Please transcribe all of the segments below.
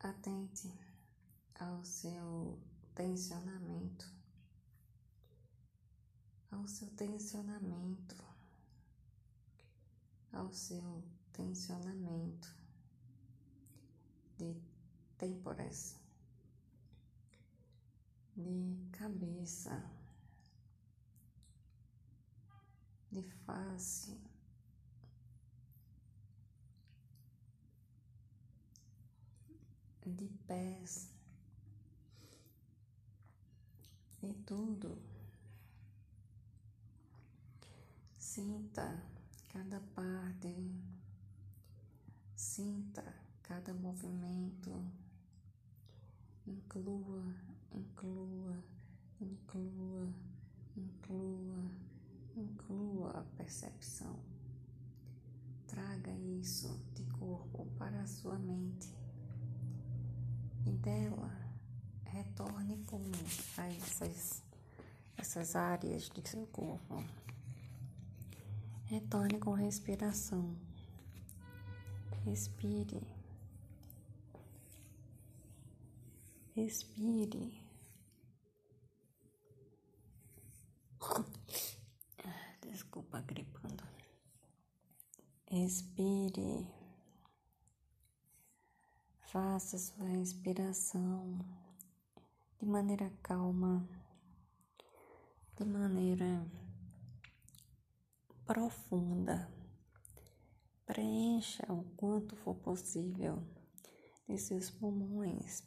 Atente ao seu tensionamento, ao seu tensionamento, ao seu tensionamento de têmporas, de cabeça, de face. De pés, de tudo. Sinta cada parte, sinta cada movimento, inclua, inclua, inclua, inclua, inclua a percepção. Traga isso de corpo para a sua mente e dela retorne como a essas, essas áreas de seu corpo. Retorne com respiração. Respire. Respire. Desculpa, gripando. Expire. Faça sua respiração de maneira calma, de maneira profunda. Preencha o quanto for possível de seus pulmões.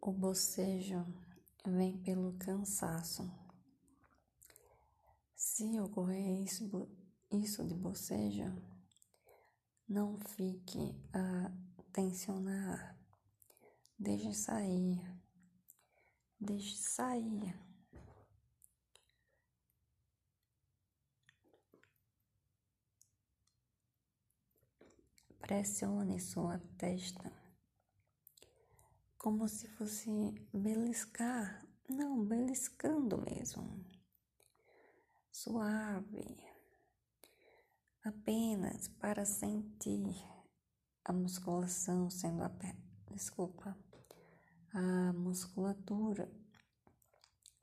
O bocejo vem pelo cansaço. Se ocorrer isso, isso de bocejo, não fique a tensionar. Deixe sair. Deixe sair. Pressione sua testa como se fosse beliscar, não, beliscando mesmo. Suave, apenas para sentir a musculação sendo apertada. Desculpa a musculatura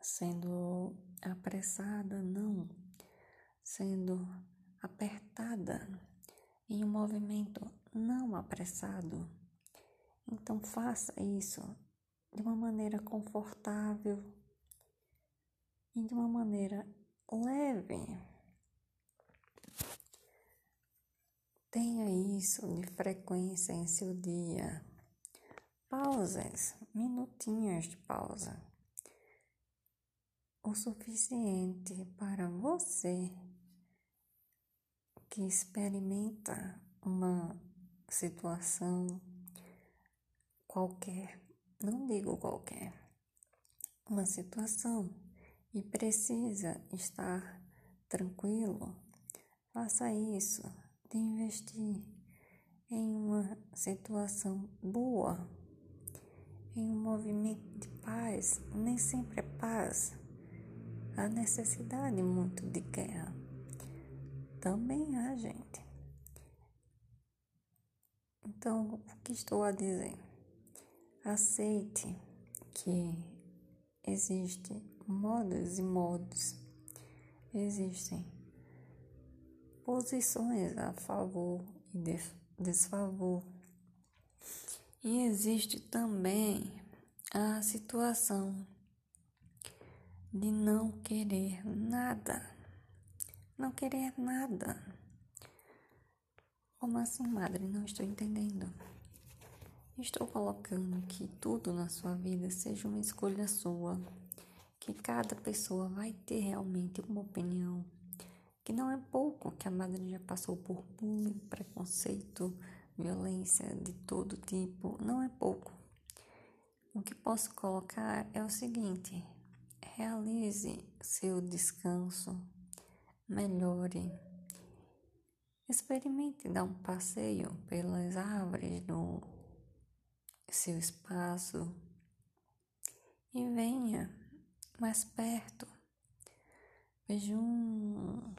sendo apressada, não, sendo apertada em um movimento não apressado. Então faça isso de uma maneira confortável e de uma maneira leve. Tenha isso de frequência em seu dia pausas, minutinhos de pausa, o suficiente para você que experimenta uma situação qualquer, não digo qualquer, uma situação e precisa estar tranquilo, faça isso de investir em uma situação boa em um movimento de paz, nem sempre é paz. Há necessidade muito de guerra. Também há, gente. Então, o que estou a dizer? Aceite que existem modos e modos, existem posições a favor e desfavor e existe também a situação de não querer nada. Não querer nada. Como assim, madre? Não estou entendendo. Estou colocando que tudo na sua vida seja uma escolha sua, que cada pessoa vai ter realmente uma opinião, que não é pouco que a madre já passou por bullying, preconceito, violência de todo tipo não é pouco. O que posso colocar é o seguinte: realize seu descanso, melhore, experimente dar um passeio pelas árvores do seu espaço e venha mais perto. Vejo um,